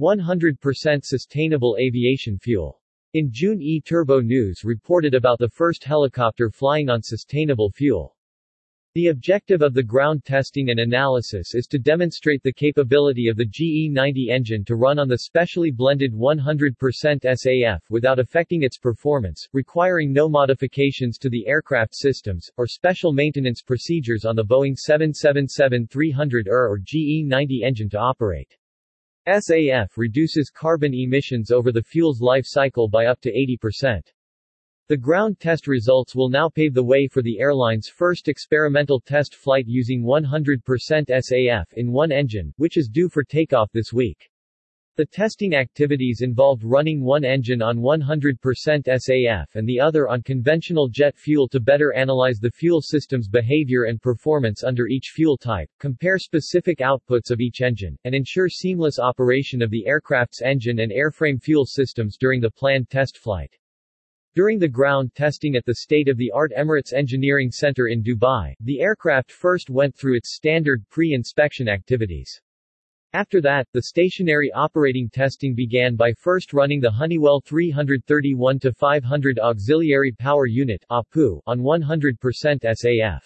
100% sustainable aviation fuel. In June eTurboNews reported about the first helicopter flying on sustainable fuel. The objective of the ground testing and analysis is to demonstrate the capability of the GE90 engine to run on the specially blended 100% SAF without affecting its performance, requiring no modifications to the aircraft systems, or special maintenance procedures on the Boeing 777-300ER or GE90 engine to operate. SAF reduces carbon emissions over the fuel's life cycle by up to 80%. The ground test results will now pave the way for the airline's first experimental test flight using 100% SAF in one engine, which is due for takeoff this week. The testing activities involved running one engine on 100% SAF and the other on conventional jet fuel to better analyze the fuel system's behavior and performance under each fuel type, compare specific outputs of each engine, and ensure seamless operation of the aircraft's engine and airframe fuel systems during the planned test flight. During the ground testing at the state-of-the-art Emirates Engineering Center in Dubai, the aircraft first went through its standard pre-inspection activities. After that, the stationary operating testing began by first running the Honeywell 331-500 Auxiliary Power Unit APU on 100% SAF.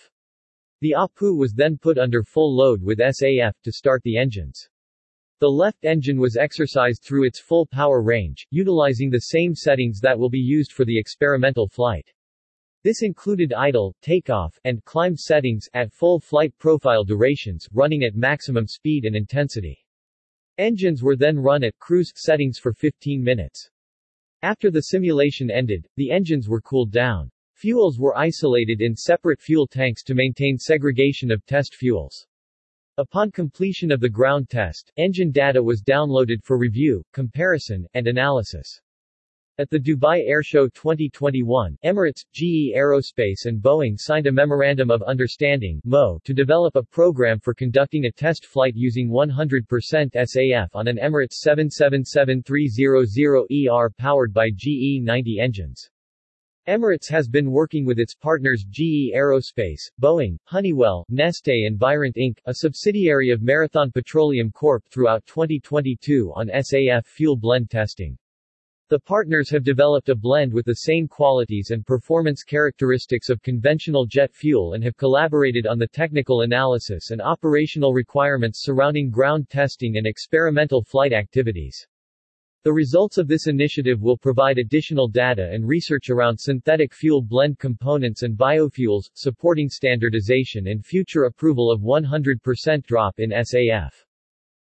The APU was then put under full load with SAF to start the engines. The left engine was exercised through its full power range, utilizing the same settings that will be used for the experimental flight. This included idle, takeoff, and climb settings at full flight profile durations, running at maximum speed and intensity. Engines were then run at cruise settings for 15 minutes. After the simulation ended, the engines were cooled down. Fuels were isolated in separate fuel tanks to maintain segregation of test fuels. Upon completion of the ground test, engine data was downloaded for review, comparison, and analysis. At the Dubai Airshow 2021, Emirates, GE Aerospace and Boeing signed a Memorandum of Understanding MO, to develop a program for conducting a test flight using 100% SAF on an Emirates 777-300ER powered by GE90 engines. Emirates has been working with its partners GE Aerospace, Boeing, Honeywell, Neste and Virent Inc., a subsidiary of Marathon Petroleum Corp. throughout 2022 on SAF fuel blend testing. The partners have developed a blend with the same qualities and performance characteristics of conventional jet fuel and have collaborated on the technical analysis and operational requirements surrounding ground testing and experimental flight activities. The results of this initiative will provide additional data and research around synthetic fuel blend components and biofuels, supporting standardization and future approval of 100% drop in SAF.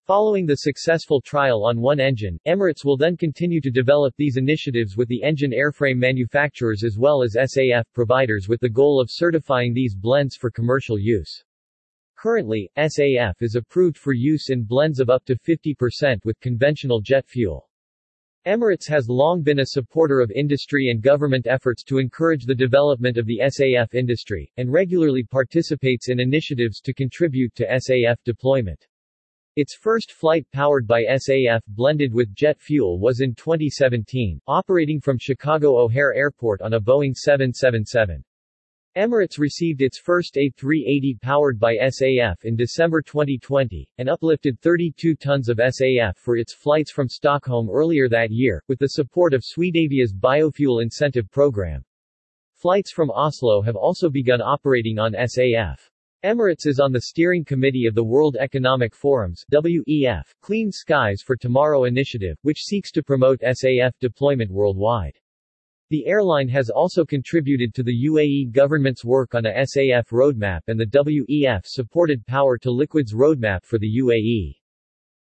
Following the successful trial on one engine, Emirates will then continue to develop these initiatives with the engine airframe manufacturers as well as SAF providers with the goal of certifying these blends for commercial use. Currently, SAF is approved for use in blends of up to 50% with conventional jet fuel. Emirates has long been a supporter of industry and government efforts to encourage the development of the SAF industry, and regularly participates in initiatives to contribute to SAF deployment. Its first flight powered by SAF blended with jet fuel was in 2017, operating from Chicago O'Hare Airport on a Boeing 777. Emirates received its first A380 powered by SAF in December 2020, and uplifted 32 tons of SAF for its flights from Stockholm earlier that year, with the support of Swedavia's Biofuel Incentive Program. Flights from Oslo have also begun operating on SAF. Emirates is on the steering committee of the World Economic Forum's WEF Clean Skies for Tomorrow initiative, which seeks to promote SAF deployment worldwide. The airline has also contributed to the UAE government's work on a SAF roadmap and the WEF-supported Power to Liquids roadmap for the UAE.